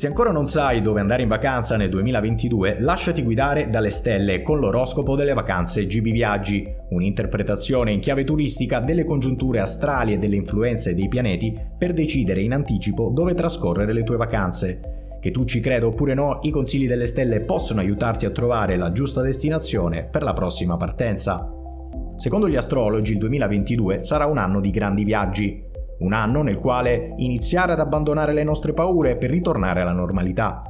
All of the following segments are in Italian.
Se ancora non sai dove andare in vacanza nel 2022, lasciati guidare dalle stelle con l'oroscopo delle vacanze GB Viaggi, un'interpretazione in chiave turistica delle congiunture astrali e delle influenze dei pianeti per decidere in anticipo dove trascorrere le tue vacanze. Che tu ci creda oppure no, i consigli delle stelle possono aiutarti a trovare la giusta destinazione per la prossima partenza. Secondo gli astrologi il 2022 sarà un anno di grandi viaggi, un anno nel quale iniziare ad abbandonare le nostre paure per ritornare alla normalità.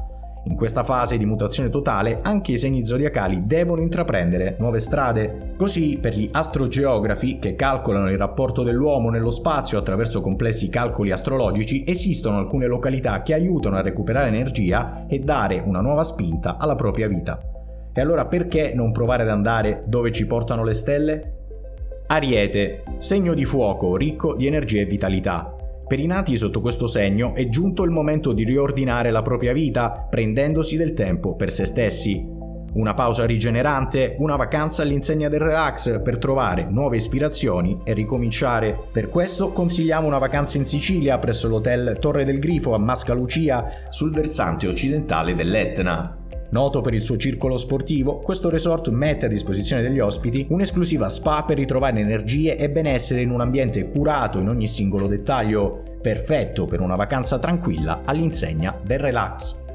In questa fase di mutazione totale anche i segni zodiacali devono intraprendere nuove strade. Così per gli astrogeografi che calcolano il rapporto dell'uomo nello spazio attraverso complessi calcoli astrologici esistono alcune località che aiutano a recuperare energia e dare una nuova spinta alla propria vita. E allora perché non provare ad andare dove ci portano le stelle? Ariete, segno di fuoco ricco di energia e vitalità. Per i nati sotto questo segno è giunto il momento di riordinare la propria vita, prendendosi del tempo per se stessi. Una pausa rigenerante, una vacanza all'insegna del relax per trovare nuove ispirazioni e ricominciare. Per questo consigliamo una vacanza in Sicilia presso l'hotel Torre del Grifo a Mascalucia sul versante occidentale dell'Etna. Noto per il suo circolo sportivo, questo resort mette a disposizione degli ospiti un'esclusiva spa per ritrovare energie e benessere in un ambiente curato in ogni singolo dettaglio, perfetto per una vacanza tranquilla all'insegna del relax.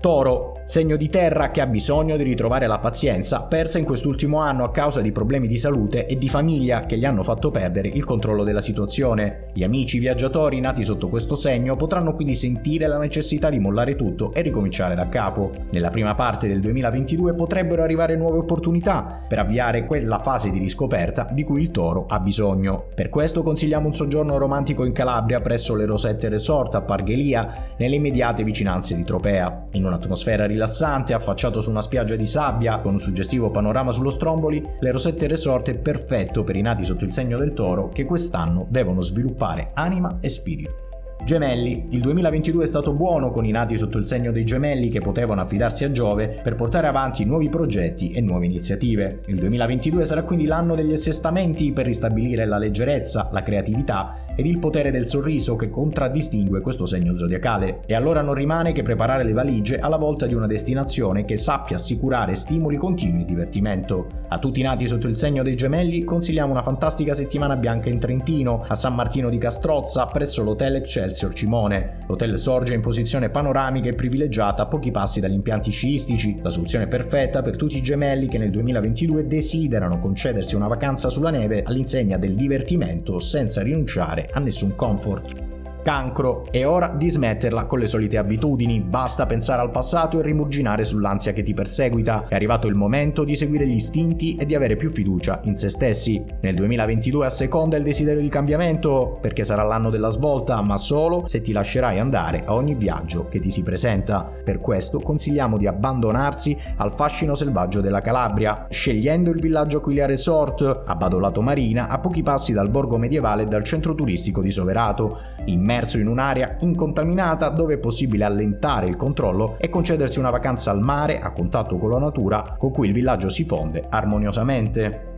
Toro, segno di terra che ha bisogno di ritrovare la pazienza persa in quest'ultimo anno a causa di problemi di salute e di famiglia che gli hanno fatto perdere il controllo della situazione. Gli amici viaggiatori nati sotto questo segno potranno quindi sentire la necessità di mollare tutto e ricominciare da capo. Nella prima parte del 2022 potrebbero arrivare nuove opportunità per avviare quella fase di riscoperta di cui il toro ha bisogno. Per questo consigliamo un soggiorno romantico in Calabria presso le Rosette Resort a Parghelia, nelle immediate vicinanze di Tropea. In un'atmosfera rilassante, affacciato su una spiaggia di sabbia, con un suggestivo panorama sullo Stromboli, le Rosette Resort è perfetto per i nati sotto il segno del toro che quest'anno devono sviluppare anima e spirito. Gemelli. Il 2022 è stato buono con i nati sotto il segno dei gemelli che potevano affidarsi a Giove per portare avanti nuovi progetti e nuove iniziative. Il 2022 sarà quindi l'anno degli assestamenti per ristabilire la leggerezza, la creatività ed il potere del sorriso che contraddistingue questo segno zodiacale. E allora non rimane che preparare le valigie alla volta di una destinazione che sappia assicurare stimoli continui e divertimento. A tutti i nati sotto il segno dei gemelli consigliamo una fantastica settimana bianca in Trentino, a San Martino di Castrozza, presso l'Hotel Excelsior Cimone. L'hotel sorge in posizione panoramica e privilegiata a pochi passi dagli impianti sciistici, la soluzione perfetta per tutti i gemelli che nel 2022 desiderano concedersi una vacanza sulla neve all'insegna del divertimento senza rinunciare a nessun comfort. Cancro, è ora di smetterla con le solite abitudini, basta pensare al passato e rimuginare sull'ansia che ti perseguita, è arrivato il momento di seguire gli istinti e di avere più fiducia in se stessi. Nel 2022 asseconda il desiderio di cambiamento, perché sarà l'anno della svolta, ma solo se ti lascerai andare a ogni viaggio che ti si presenta. Per questo consigliamo di abbandonarsi al fascino selvaggio della Calabria, scegliendo il villaggio Aquilia Resort, a Badolato Marina, a pochi passi dal borgo medievale e dal centro turistico di Soverato, immerso immerso in un'area incontaminata dove è possibile allentare il controllo e concedersi una vacanza al mare a contatto con la natura con cui il villaggio si fonde armoniosamente.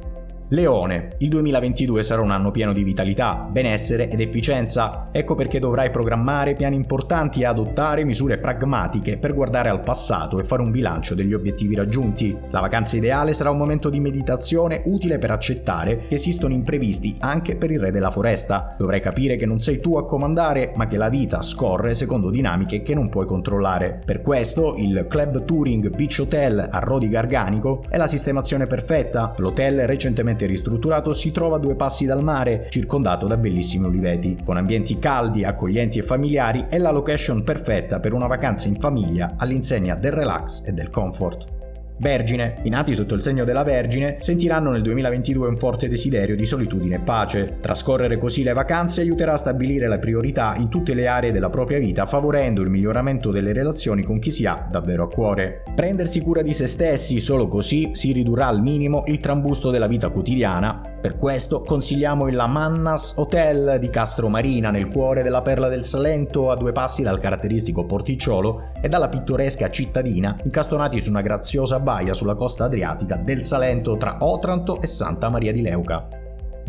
Leone, il 2022 sarà un anno pieno di vitalità, benessere ed efficienza. Ecco perché dovrai programmare piani importanti e adottare misure pragmatiche per guardare al passato e fare un bilancio degli obiettivi raggiunti. La vacanza ideale sarà un momento di meditazione utile per accettare che esistono imprevisti anche per il re della foresta. Dovrai capire che non sei tu a comandare, ma che la vita scorre secondo dinamiche che non puoi controllare. Per questo il Club Touring Beach Hotel a Rodi Garganico è la sistemazione perfetta. L'hotel recentemente recentemente ristrutturato, si trova a due passi dal mare, circondato da bellissimi uliveti. Con ambienti caldi, accoglienti e familiari, è la location perfetta per una vacanza in famiglia all'insegna del relax e del comfort. Vergine, i nati sotto il segno della Vergine, sentiranno nel 2022 un forte desiderio di solitudine e pace. Trascorrere così le vacanze aiuterà a stabilire le priorità in tutte le aree della propria vita, favorendo il miglioramento delle relazioni con chi si ha davvero a cuore. Prendersi cura di se stessi, solo così si ridurrà al minimo il trambusto della vita quotidiana. Per questo consigliamo il La Mannas Hotel di Castromarina, nel cuore della perla del Salento, a due passi dal caratteristico porticciolo e dalla pittoresca cittadina, incastonati su una graziosa baia sulla costa adriatica del Salento tra Otranto e Santa Maria di Leuca.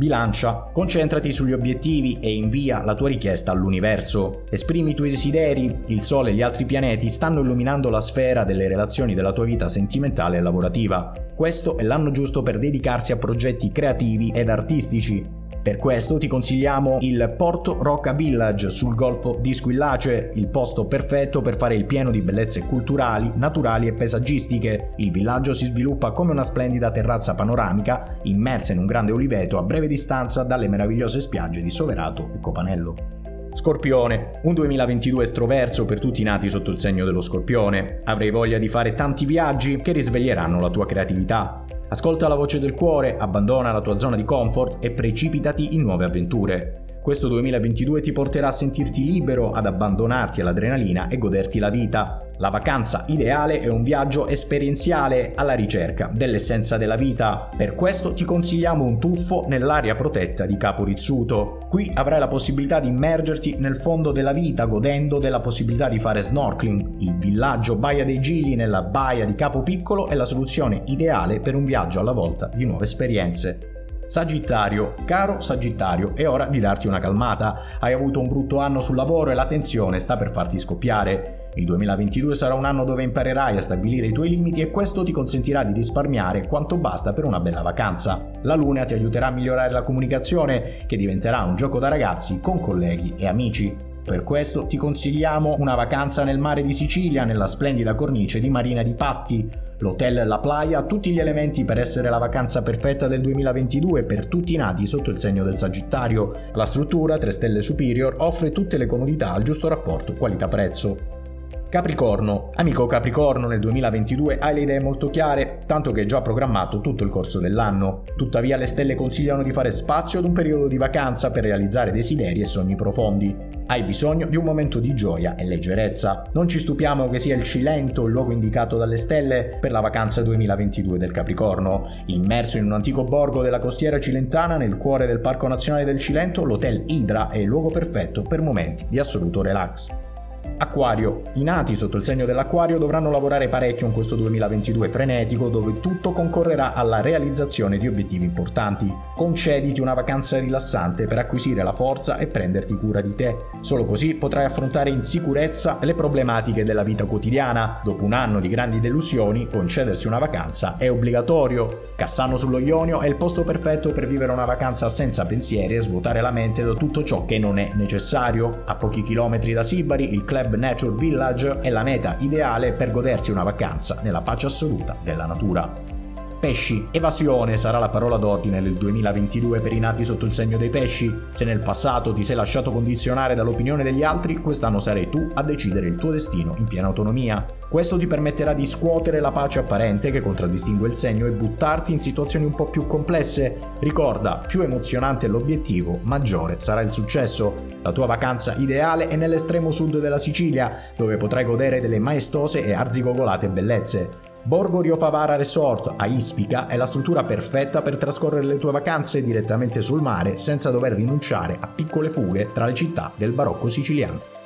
Bilancia, concentrati sugli obiettivi e invia la tua richiesta all'universo. Esprimi i tuoi desideri, il Sole e gli altri pianeti stanno illuminando la sfera delle relazioni della tua vita sentimentale e lavorativa. Questo è l'anno giusto per dedicarsi a progetti creativi ed artistici. Per questo ti consigliamo il Porto Rocca Village sul golfo di Squillace, il posto perfetto per fare il pieno di bellezze culturali, naturali e paesaggistiche. Il villaggio si sviluppa come una splendida terrazza panoramica immersa in un grande oliveto a breve distanza dalle meravigliose spiagge di Soverato e Copanello. Scorpione, un 2022 estroverso per tutti i nati sotto il segno dello scorpione. Avrai voglia di fare tanti viaggi che risveglieranno la tua creatività. Ascolta la voce del cuore, abbandona la tua zona di comfort e precipitati in nuove avventure. Questo 2022 ti porterà a sentirti libero, ad abbandonarti all'adrenalina e goderti la vita. La vacanza ideale è un viaggio esperienziale alla ricerca dell'essenza della vita. Per questo ti consigliamo un tuffo nell'area protetta di Capo Rizzuto. Qui avrai la possibilità di immergerti nel fondo della vita godendo della possibilità di fare snorkeling. Il villaggio Baia dei Gili nella baia di Capo Piccolo è la soluzione ideale per un viaggio alla volta di nuove esperienze. Sagittario, caro Sagittario, è ora di darti una calmata. Hai avuto un brutto anno sul lavoro e la tensione sta per farti scoppiare. Il 2022 sarà un anno dove imparerai a stabilire i tuoi limiti e questo ti consentirà di risparmiare quanto basta per una bella vacanza. La luna ti aiuterà a migliorare la comunicazione, che diventerà un gioco da ragazzi con colleghi e amici. Per questo ti consigliamo una vacanza nel mare di Sicilia, nella splendida cornice di Marina di Patti. L'hotel La Playa ha tutti gli elementi per essere la vacanza perfetta del 2022 per tutti i nati sotto il segno del Sagittario. La struttura 3 stelle Superior offre tutte le comodità al giusto rapporto qualità-prezzo. Capricorno. Amico Capricorno, nel 2022 hai le idee molto chiare, tanto che hai già programmato tutto il corso dell'anno. Tuttavia le stelle consigliano di fare spazio ad un periodo di vacanza per realizzare desideri e sogni profondi. Hai bisogno di un momento di gioia e leggerezza. Non ci stupiamo che sia il Cilento il luogo indicato dalle stelle per la vacanza 2022 del Capricorno. Immerso in un antico borgo della costiera cilentana nel cuore del Parco Nazionale del Cilento, l'Hotel Hydra è il luogo perfetto per momenti di assoluto relax. Acquario. I nati sotto il segno dell'acquario dovranno lavorare parecchio in questo 2022 frenetico dove tutto concorrerà alla realizzazione di obiettivi importanti. Concediti una vacanza rilassante per acquisire la forza e prenderti cura di te. Solo così potrai affrontare in sicurezza le problematiche della vita quotidiana. Dopo un anno di grandi delusioni, concedersi una vacanza è obbligatorio. Cassano sullo Ionio è il posto perfetto per vivere una vacanza senza pensieri e svuotare la mente da tutto ciò che non è necessario. A pochi chilometri da Sibari, il club Nature Village è la meta ideale per godersi una vacanza nella pace assoluta della natura. Pesci, evasione sarà la parola d'ordine del 2022 per i nati sotto il segno dei pesci. Se nel passato ti sei lasciato condizionare dall'opinione degli altri, quest'anno sarai tu a decidere il tuo destino in piena autonomia. Questo ti permetterà di scuotere la pace apparente che contraddistingue il segno e buttarti in situazioni un po' più complesse. Ricorda, più emozionante è l'obiettivo, maggiore sarà il successo. La tua vacanza ideale è nell'estremo sud della Sicilia, dove potrai godere delle maestose e arzigogolate bellezze. Borgo Rio Favara Resort a Ispica è la struttura perfetta per trascorrere le tue vacanze direttamente sul mare senza dover rinunciare a piccole fughe tra le città del barocco siciliano.